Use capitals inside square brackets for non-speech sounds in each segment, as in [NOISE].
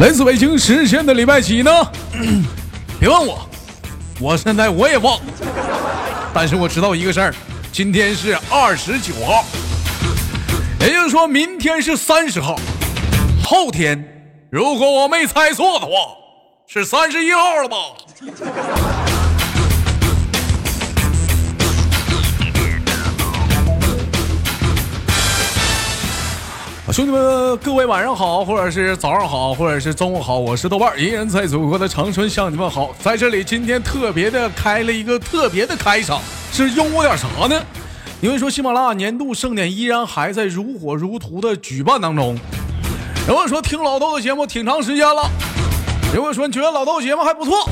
来自北京时间的礼拜几呢？[CLEARS THROAT] 别问我，我现在我也忘了。但是我知道一个事儿，今天是二十九号，也就是说明天是三十号，后天如果我没猜错的话，是三十一号了吧？兄弟们，各位晚上好，或者是早上好，或者是中午好，我是豆瓣，依然在祖国的长春向你们好。在这里，今天特别的开了一个特别的开场，是用我点啥呢？[LAUGHS] 因为说喜马拉雅年度盛典依然还在如火如荼的举办当中。如果说听老豆的节目挺长时间了，如果说觉得老豆节目还不错，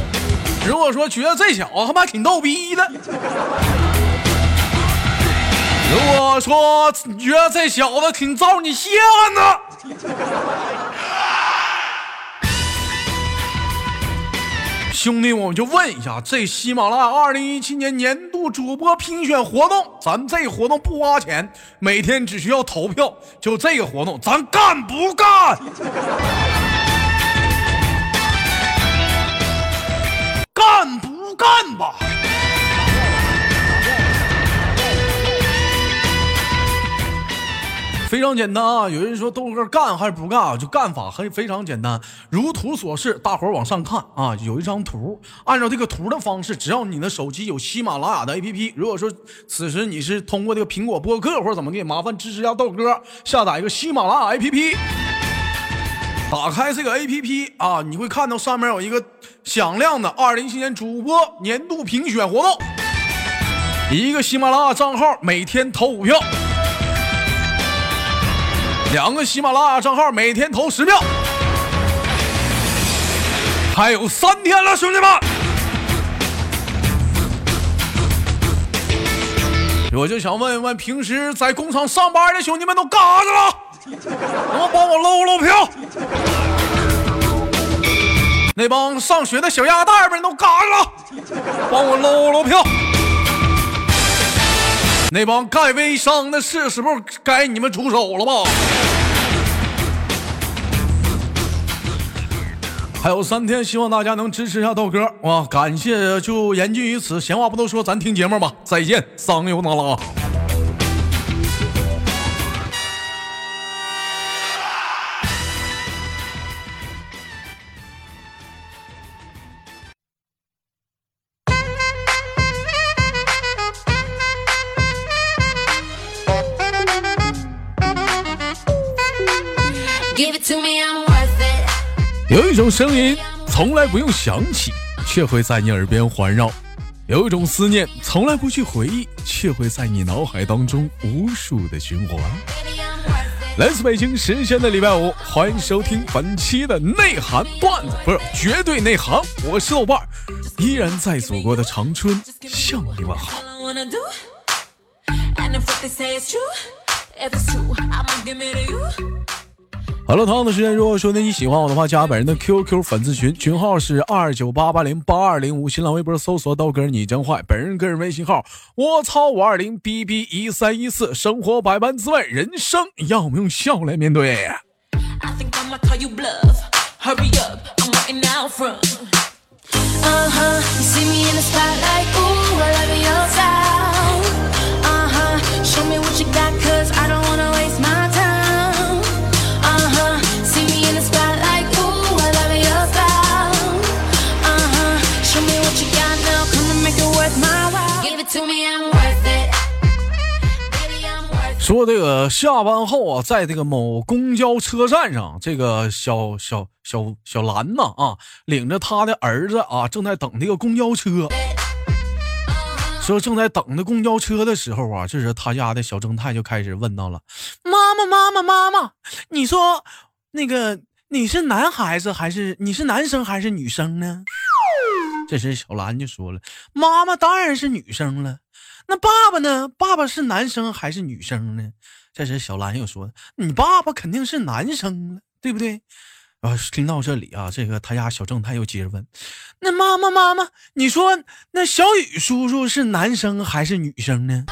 如果说觉得这小子他妈挺逗逼的。如果说觉得这小子挺招你稀罕的，兄弟，我就问一下，这喜马拉雅二零一七年年度主播评选活动，咱这活动不花钱，每天只需要投票，就这个活动，咱干不？干非常简单啊！有人说豆哥干还是不干啊？就干法很非常简单，如图所示，大伙儿往上看啊，有一张图，按照这个图的方式，只要你的手机有喜马拉雅的 APP，如果说此时你是通过这个苹果播客或者怎么的，麻烦支持一下豆哥，下载一个喜马拉雅 APP，打开这个 APP 啊，你会看到上面有一个响亮的二零一七年主播年度评选活动，一个喜马拉雅账号每天投五票。两个喜马拉雅账号每天投十票，还有三天了，兄弟们！我就想问一问，平时在工厂上班的兄弟们都干啥去了？能不帮我搂搂票？那帮上学的小鸭蛋们都干啥去了？帮我搂搂票。那帮干微商的是时候该你们出手了吧？还有三天，希望大家能支持一下道哥啊！感谢，就言尽于此，闲话不多说，咱听节目吧。再见，桑油娜拉。有一种声音从来不用想起，却会在你耳边环绕；有一种思念从来不去回忆，却会在你脑海当中无数的循环。来自北京时间的礼拜五，欢迎收听本期的内涵段子，不是绝对内涵。我是豆瓣，依然在祖国的长春向你问好。好了，同样的时间，如果说呢你喜欢我的话，加本人的 QQ 粉丝群，群号是二九八八零八二零五，新浪微博搜索刀哥你真坏，本人个人微信号我操五二零 bb 一三一四，生活百般滋味，人生要我们用笑来面对。说这个下班后啊，在这个某公交车站上，这个小小小小兰呐啊，领着他的儿子啊，正在等这个公交车。说正在等着公交车的时候啊，这时他家的小正太就开始问到了：“妈妈，妈妈，妈妈，你说那个你是男孩子还是你是男生还是女生呢？”这时小兰就说了：“妈妈当然是女生了。”那爸爸呢？爸爸是男生还是女生呢？这时小兰又说：“你爸爸肯定是男生了，对不对？”啊，听到这里啊，这个他家小正太又接着问：“那妈妈妈妈，你说那小雨叔叔是男生还是女生呢？”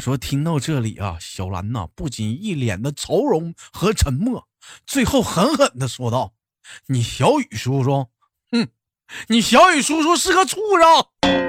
说听到这里啊，小兰呐不仅一脸的愁容和沉默，最后狠狠的说道：“你小雨叔叔，哼，你小雨叔叔是个畜生。”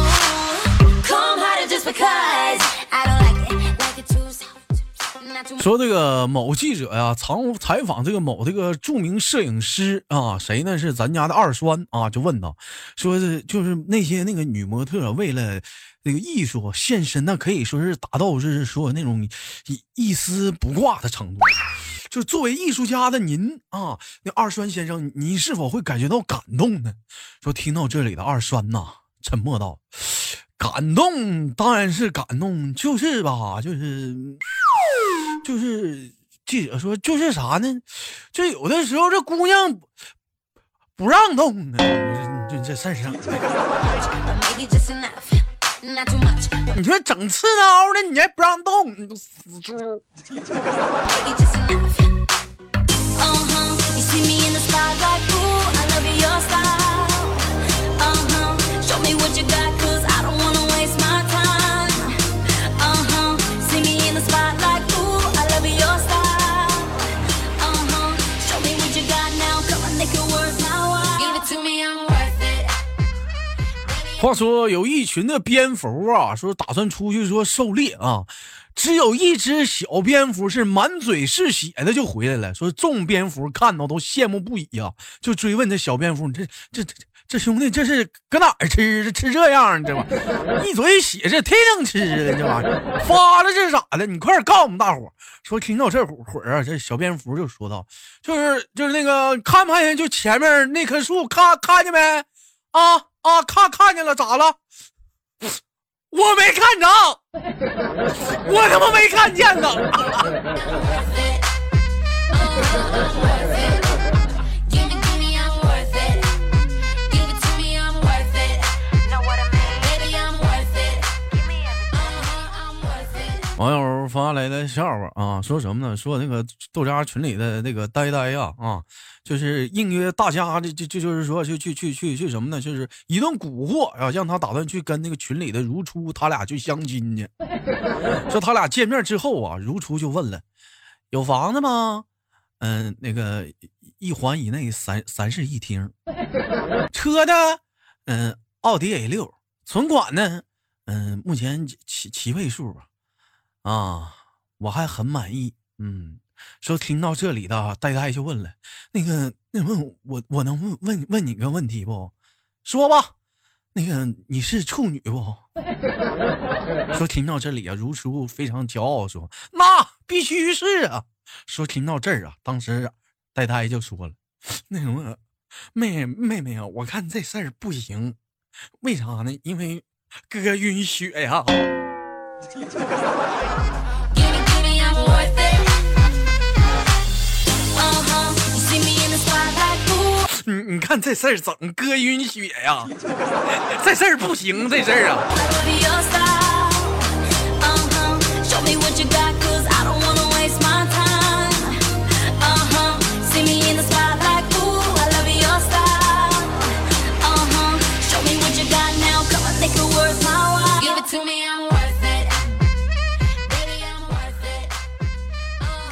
[LAUGHS] 说这个某记者呀，常采访这个某这个著名摄影师啊，谁呢？是咱家的二栓啊，就问他，说是就是那些那个女模特为了那个艺术献身，那可以说是达到就是说那种一一丝不挂的程度。就作为艺术家的您啊，那二栓先生，您是否会感觉到感动呢？说听到这里的二栓呐，沉默道：“感动当然是感动，就是吧，就是就是记者说就是啥呢？就有的时候这姑娘不让动呢，就这事儿上。”你说整刺挠的，你还不让动，你都死猪！话说有一群的蝙蝠啊，说打算出去说狩猎啊，只有一只小蝙蝠是满嘴是血的就回来了。说众蝙蝠看到都羡慕不已呀，就追问这小蝙蝠：“你这这这这兄弟这是搁哪儿吃的？吃这样这玩意儿，一嘴血这忒能吃的这玩意儿，发了这是咋的？你快点告诉我们大伙说听到这会儿啊，这小蝙蝠就说道：就是就是那个看不看见就前面那棵树看看见没啊？”啊，看看见了，咋了？我没看着，我他妈没看见呢。[LAUGHS] 网友发来的笑话啊，说什么呢？说那个豆渣群里的那个呆呆呀啊，就是应约大家的，就就就是说，去去去去去什么呢？就是一顿蛊惑啊，让他打算去跟那个群里的如初他俩去相亲去。[LAUGHS] 说他俩见面之后啊，如初就问了：“有房子吗？”嗯，那个一环以内三三室一厅。[LAUGHS] 车呢？嗯，奥迪 A 六。存款呢？嗯，目前七七位数吧。啊，我还很满意。嗯，说听到这里的呆呆就问了，那个，那问我，我能问问问你个问题不？说吧，那个你是处女不？[LAUGHS] 说听到这里啊，如初非常骄傲说，那必须是啊。说听到这儿啊，当时呆呆就说了，那什么，妹妹妹啊，我看这事儿不行，为啥呢？因为哥晕血呀。你你看这事儿整哥晕血呀，[LAUGHS] 这事儿不行，这事儿啊。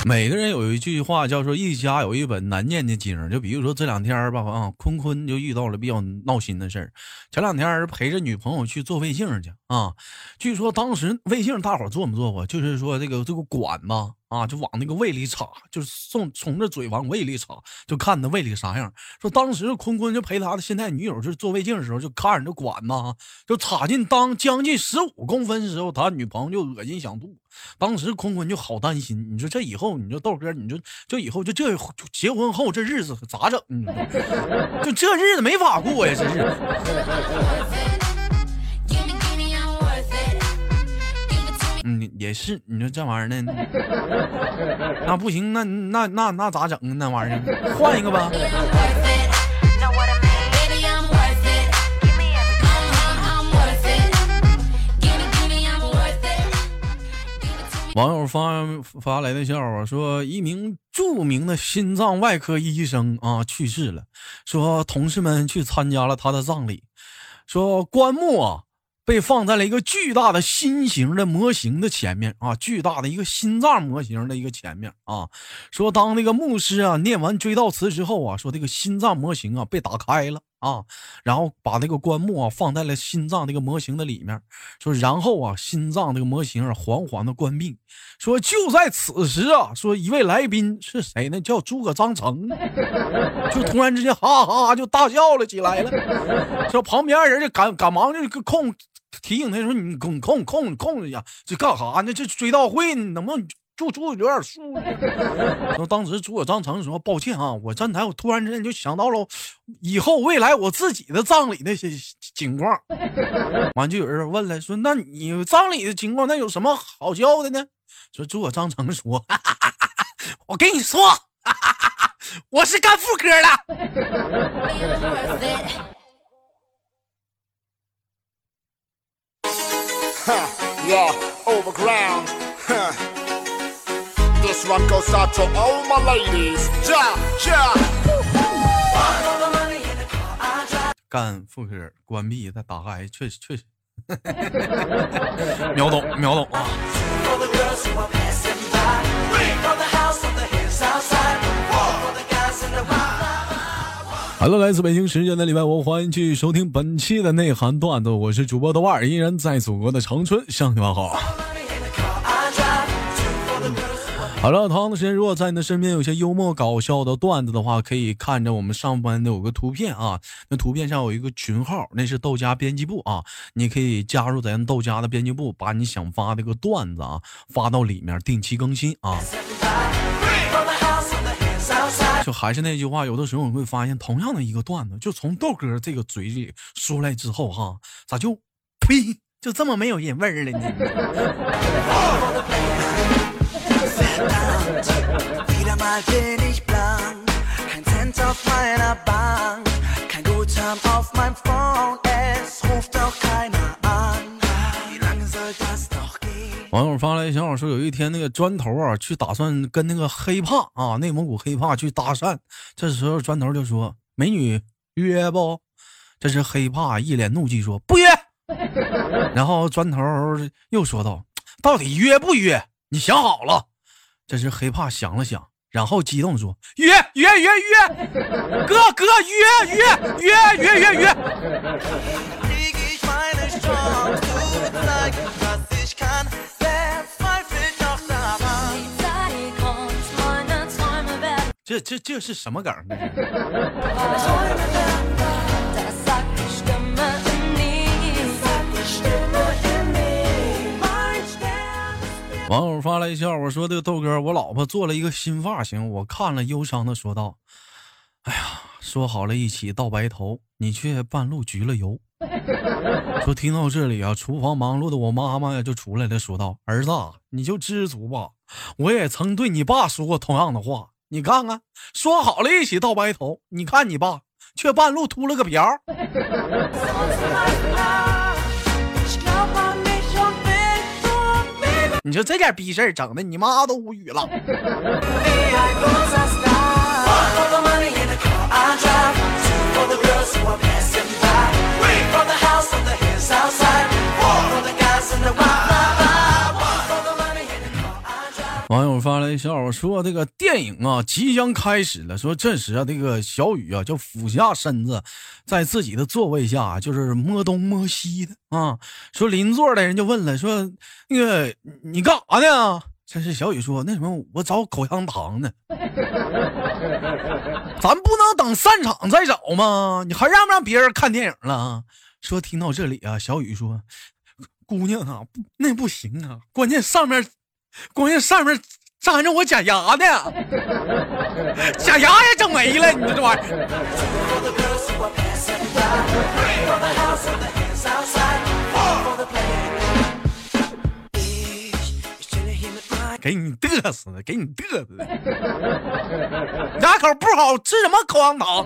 每个人有一句话叫做“一家有一本难念的经”，就比如说这两天吧，啊，坤坤就遇到了比较闹心的事儿。前两天陪着女朋友去做胃镜去啊，据说当时胃镜大伙做没做过？就是说这个这个管吧啊，就往那个胃里插，就是送从这嘴往胃里插，就看他胃里啥样。说当时坤坤就陪他的现在女友就是做胃镜的时候，就看着这管子就插进当将近十五公分的时候，他女朋友就恶心想吐。当时坤坤就好担心，你说这以后，你说豆哥，你说这以后就这结婚后这日子可咋整？就这日子没法过呀，真是。你也是，你说这玩意儿那 [LAUGHS] 那不行，那那那那咋整那玩意儿？换一个吧。网友发发来的笑话说，一名著名的心脏外科医生啊去世了，说同事们去参加了他的葬礼，说棺木啊被放在了一个巨大的心形的模型的前面啊，巨大的一个心脏模型的一个前面啊。说当那个牧师啊念完追悼词之后啊，说这个心脏模型啊被打开了啊，然后把那个棺木啊放在了心脏这个模型的里面。说然后啊，心脏这个模型啊缓缓的关闭。说就在此时啊，说一位来宾是谁呢？叫诸葛张成，就突然之间哈哈就大笑了起来了。说旁边人就赶赶忙就控。提醒他说：“你控控控控一下，这干啥呢？这追悼会能不能就注有点数？” [LAUGHS] 说当时诸葛张成说：“抱歉啊，我站台，我突然之间就想到了以后未来我自己的葬礼那些情况。”完就有人问了，说：“那你葬礼的情况，那有什么好笑的呢？”说诸葛张成说：“ [LAUGHS] 我跟你说，[LAUGHS] 我是干妇科的。” Yeah, overground. This one goes out to all my ladies. Ja, ja. 干妇科关闭再打开，确实确实，秒懂秒懂啊！Hello，，来自北京时间的礼拜五，欢迎继续收听本期的内涵段子，我是主播豆瓣，依然在祖国的长春向你们好。好了，同样的时间，如果在你的身边有些幽默搞笑的段子的话，可以看着我们上班的有个图片啊，那图片上有一个群号，那是豆家编辑部啊，你可以加入咱豆家的编辑部，把你想发这个段子啊发到里面，定期更新啊。就还是那句话，有的时候你会发现，同样的一个段子，就从豆哥这个嘴里说来之后，哈，咋就，呸，就这么没有人味儿了呢？网友发来小伙说，有一天那个砖头啊，去打算跟那个黑怕啊，内蒙古黑怕去搭讪。这时候砖头就说：“美女约不？”这是黑怕一脸怒气说：“不约。[LAUGHS] ”然后砖头又说道：“到底约不约？你想好了？”这是黑怕想了想，然后激动说：“约约约约，哥哥约约约约约约。”这这这是什么梗？[LAUGHS] 网友发来笑我说：“这个豆哥，我老婆做了一个新发型，我看了忧伤的说道：‘哎呀，说好了一起到白头，你却半路焗了油。’说听到这里啊，厨房忙碌的我妈妈呀就出来了，说道：‘儿子，你就知足吧，我也曾对你爸说过同样的话。’你看看，说好了一起到白头，你看你爸却半路秃了个瓢。[LAUGHS] 你说这点逼事儿整的，你妈都无语了。[LAUGHS] 发来笑话说：“这个电影啊即将开始了。说这时啊，这个小雨啊就俯下身子，在自己的座位下就是摸东摸西的啊。说邻座的人就问了，说那个你干啥呢？这是小雨说，那什么，我找口香糖呢。[LAUGHS] 咱不能等散场再找吗？你还让不让别人看电影了？说听到这里啊，小雨说，姑娘啊，不那不行啊，关键上面。”关键上面粘着我假牙呢，[LAUGHS] 假牙也整没了，你说这玩意儿？给你嘚瑟的，给你嘚瑟的，牙口不好，吃什么口香糖？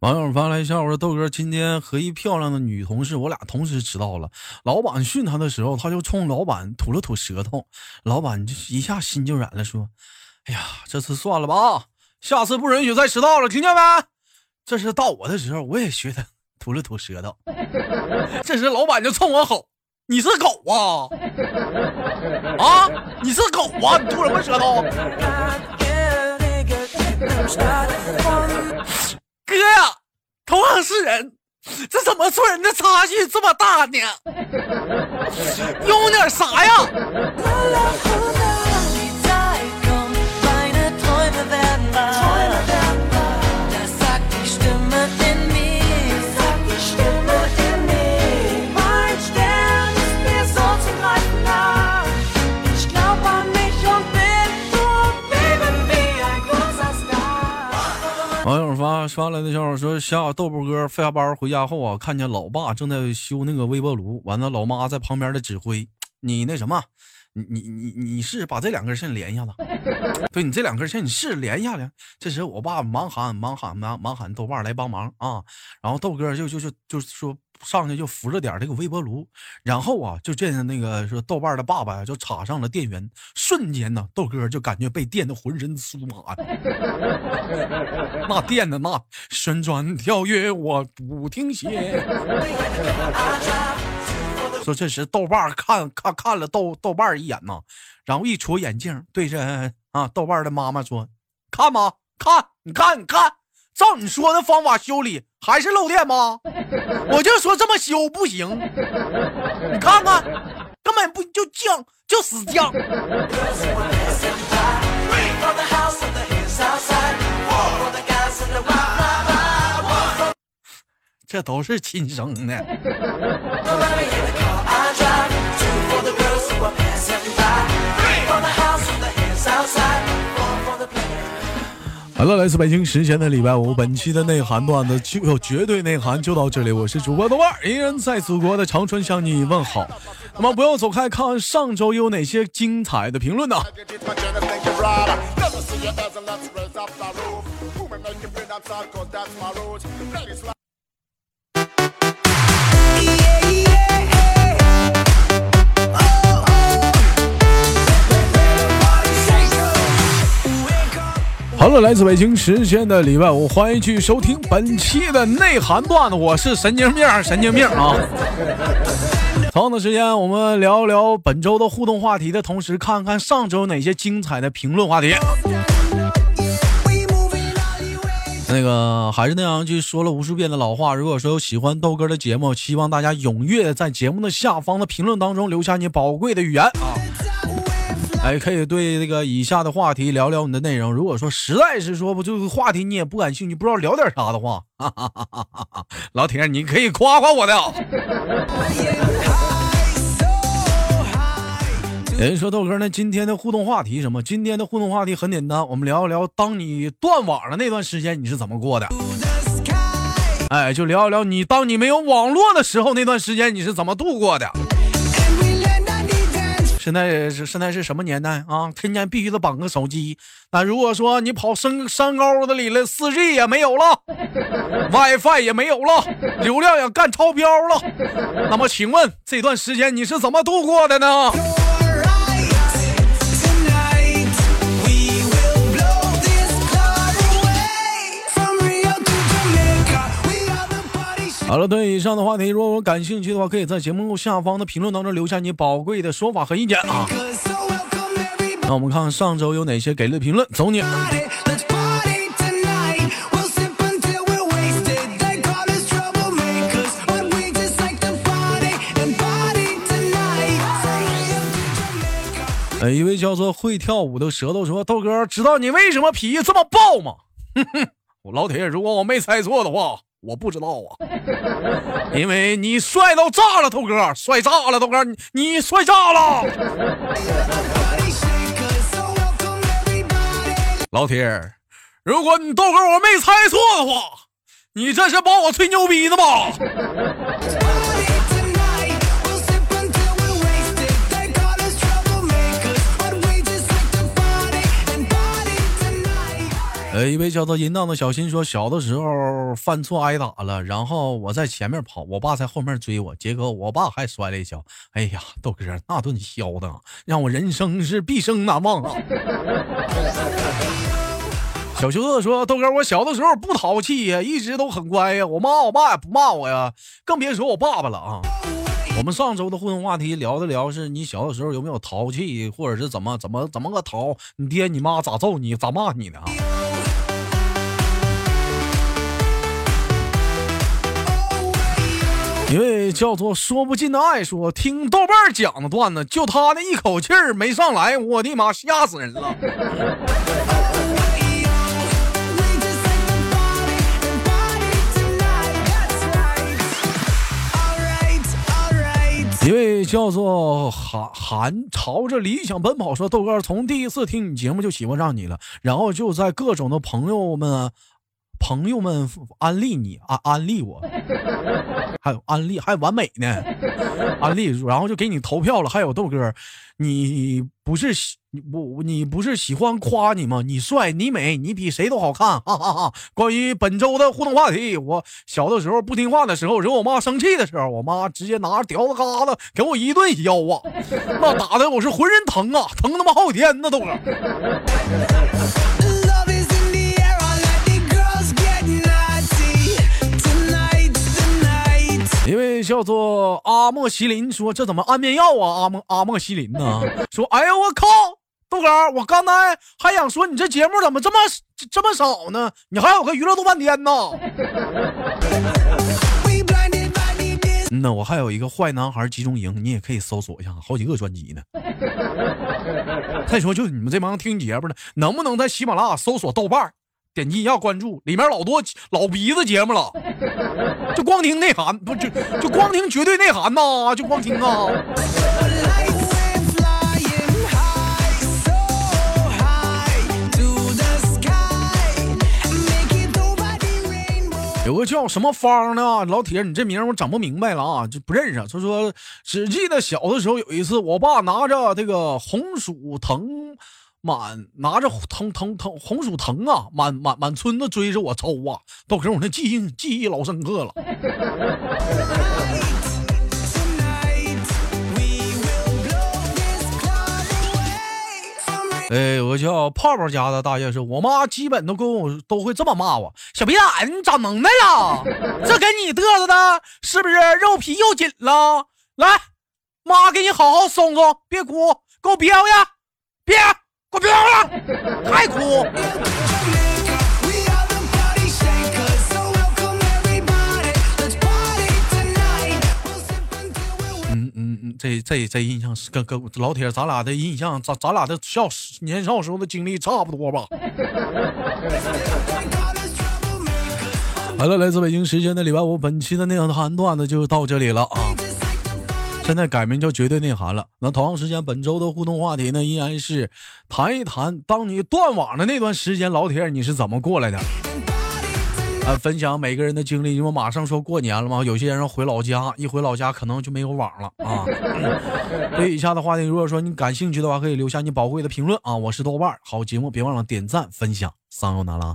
网友发来笑话说：“豆哥今天和一漂亮的女同事，我俩同时迟到了。老板训他的时候，他就冲老板吐了吐舌头。老板就一下心就软了，说：‘哎呀，这次算了吧，下次不允许再迟到了，听见没？’这是到我的时候，我也学他吐了吐舌头。这时老板就冲我吼：‘你是狗啊？啊，你是狗啊？你吐什么舌头？’”哥呀，同样是人，这怎么做人的差距这么大呢？[LAUGHS] 用点啥呀？网友发发来的小伙说：下豆腐哥下班回家后啊，看见老爸正在修那个微波炉，完了老妈在旁边的指挥你那什么，你你你你是把这两根线连一下子，对你这两根线你试连一下连。这时我爸忙喊忙喊忙忙喊豆瓣来帮忙啊，然后豆哥就就就就说。上去就扶着点这个微波炉，然后啊，就见那个说豆瓣的爸爸，就插上了电源，瞬间呢，豆哥就感觉被电的浑身酥麻，[LAUGHS] 那电的那旋转跳跃我不停歇。[LAUGHS] 说这时豆瓣看看看了豆豆瓣一眼呐，然后一戳眼镜，对着啊豆瓣的妈妈说：“看吗？看，你看，你看。”照你说的方法修理还是漏电吗？[LAUGHS] 我就说这么修不行，你看看，根本不就犟就死犟。这都是亲生的。好了，来自北京时间的礼拜五，本期的内涵段子就有绝对内涵，就到这里。我是主播豆瓣，依然在祖国的长春向你问好。那么不要走开，看上周有哪些精彩的评论呢？好了，来自北京时间的礼拜五，欢迎去收听本期的内涵段子。我是神经病，神经病啊！同样的时间，我们聊聊本周的互动话题的同时，看看上周哪些精彩的评论话题。那个还是那样就说了无数遍的老话，如果说有喜欢豆哥的节目，希望大家踊跃在节目的下方的评论当中留下你宝贵的语言啊。哎，可以对这个以下的话题聊聊你的内容。如果说实在是说不就是话题你也不感兴趣，不知道聊点啥的话，哈哈哈哈老铁你可以夸夸我的。人说豆哥，那今天的互动话题什么？今天的互动话题很简单，我们聊一聊，当你断网的那段时间你是怎么过的？哎，就聊一聊你当你没有网络的时候那段时间你是怎么度过的？现在是现在是什么年代啊？天天必须得绑个手机。那如果说你跑山山沟子里了，四 G 也没有了，WiFi 也没有了，流量也干超标了，那么请问这段时间你是怎么度过的呢？好了，对以上的话题，如果我感兴趣的话，可以在节目下方的评论当中留下你宝贵的说法和意见啊。那我们看看上周有哪些给力的评论，走你。呃，一位叫做会跳舞的舌头说：“豆哥，知道你为什么脾气这么暴吗？”哼哼，我老铁，如果我没猜错的话。我不知道啊，[LAUGHS] 因为你帅到炸了，豆哥，帅炸了，豆哥，你你帅炸了。[LAUGHS] 老铁，如果你豆哥我没猜错的话，你这是把我吹牛逼呢吧？呃，一位叫做淫荡的小新说，小的时候犯错挨打了，然后我在前面跑，我爸在后面追我，结果我爸还摔了一跤。哎呀，豆哥那顿削的，让我人生是毕生难忘啊！小秋子说，豆哥，我小的时候不淘气呀，一直都很乖呀，我妈我爸也不骂我呀，更别说我爸爸了啊。我们上周的互动话题聊的聊是你小的时候有没有淘气，或者是怎么怎么怎么个淘？你爹你妈咋揍你，咋骂你的啊一位叫做说不尽的爱说，听豆瓣讲的段子，就他那一口气儿没上来，我的妈，吓死人了！一位叫做韩韩朝着理想奔跑说，豆哥从第一次听你节目就喜欢上你了，然后就在各种的朋友们朋友们安利你安安利我，[LAUGHS] 还有安利还完美呢，安利，然后就给你投票了。还有豆哥，你不是喜不你不是喜欢夸你吗？你帅，你美，你比谁都好看，哈哈哈。关于本周的互动话题，我小的时候不听话的时候，惹我妈生气的时候，我妈直接拿着条子疙瘩给我一顿削啊，那打的我是浑身疼啊，疼他妈好几天呢，豆哥。位叫做阿莫西林说：“这怎么安眠药啊？阿莫阿莫西林呢？[LAUGHS] 说，哎呦，我靠，豆哥，我刚才还想说你这节目怎么这么这么少呢？你还有个娱乐豆半天呢。嗯呐，我还有一个坏男孩集中营，你也可以搜索一下，好几个专辑呢。再说，就你们这帮听节目的，能不能在喜马拉雅搜索豆瓣？”点击一下关注，里面老多老鼻子节目了，[LAUGHS] 就光听内涵，不就就光听绝对内涵呐，就光听啊。有个叫什么方的老铁，你这名我整不明白了啊，就不认识。他说只记得小的时候有一次，我爸拿着这个红薯藤。满拿着藤藤藤红薯藤啊，满满满村子追着我抽啊！豆哥，我那记忆记忆老深刻了。[LAUGHS] 哎，有个叫泡泡家的大爷说，我妈基本都跟我都会这么骂我：小逼崽，你咋能耐呀？这给你嘚瑟的，是不是肉皮又紧了？来，妈给你好好松松，别哭，给我憋回去，憋。给我别了，太哭。嗯嗯嗯，这这这印象是跟跟老铁咱俩的印象，咱咱俩的笑年少时候的经历差不多吧？好了，来自北京时间的礼拜五，本期的内涵段子就到这里了啊。现在改名叫绝对内涵了。那同样时间，本周的互动话题呢，依然是谈一谈，当你断网的那段时间，老铁你是怎么过来的？啊，分享每个人的经历。因为马上说过年了嘛，有些人回老家，[LAUGHS] 一回老家可能就没有网了啊。[CLEARS THROAT] 对以下的话题，如果说你感兴趣的话，可以留下你宝贵的评论啊。我是豆瓣，好节目别忘了点赞分享，桑油拿拉。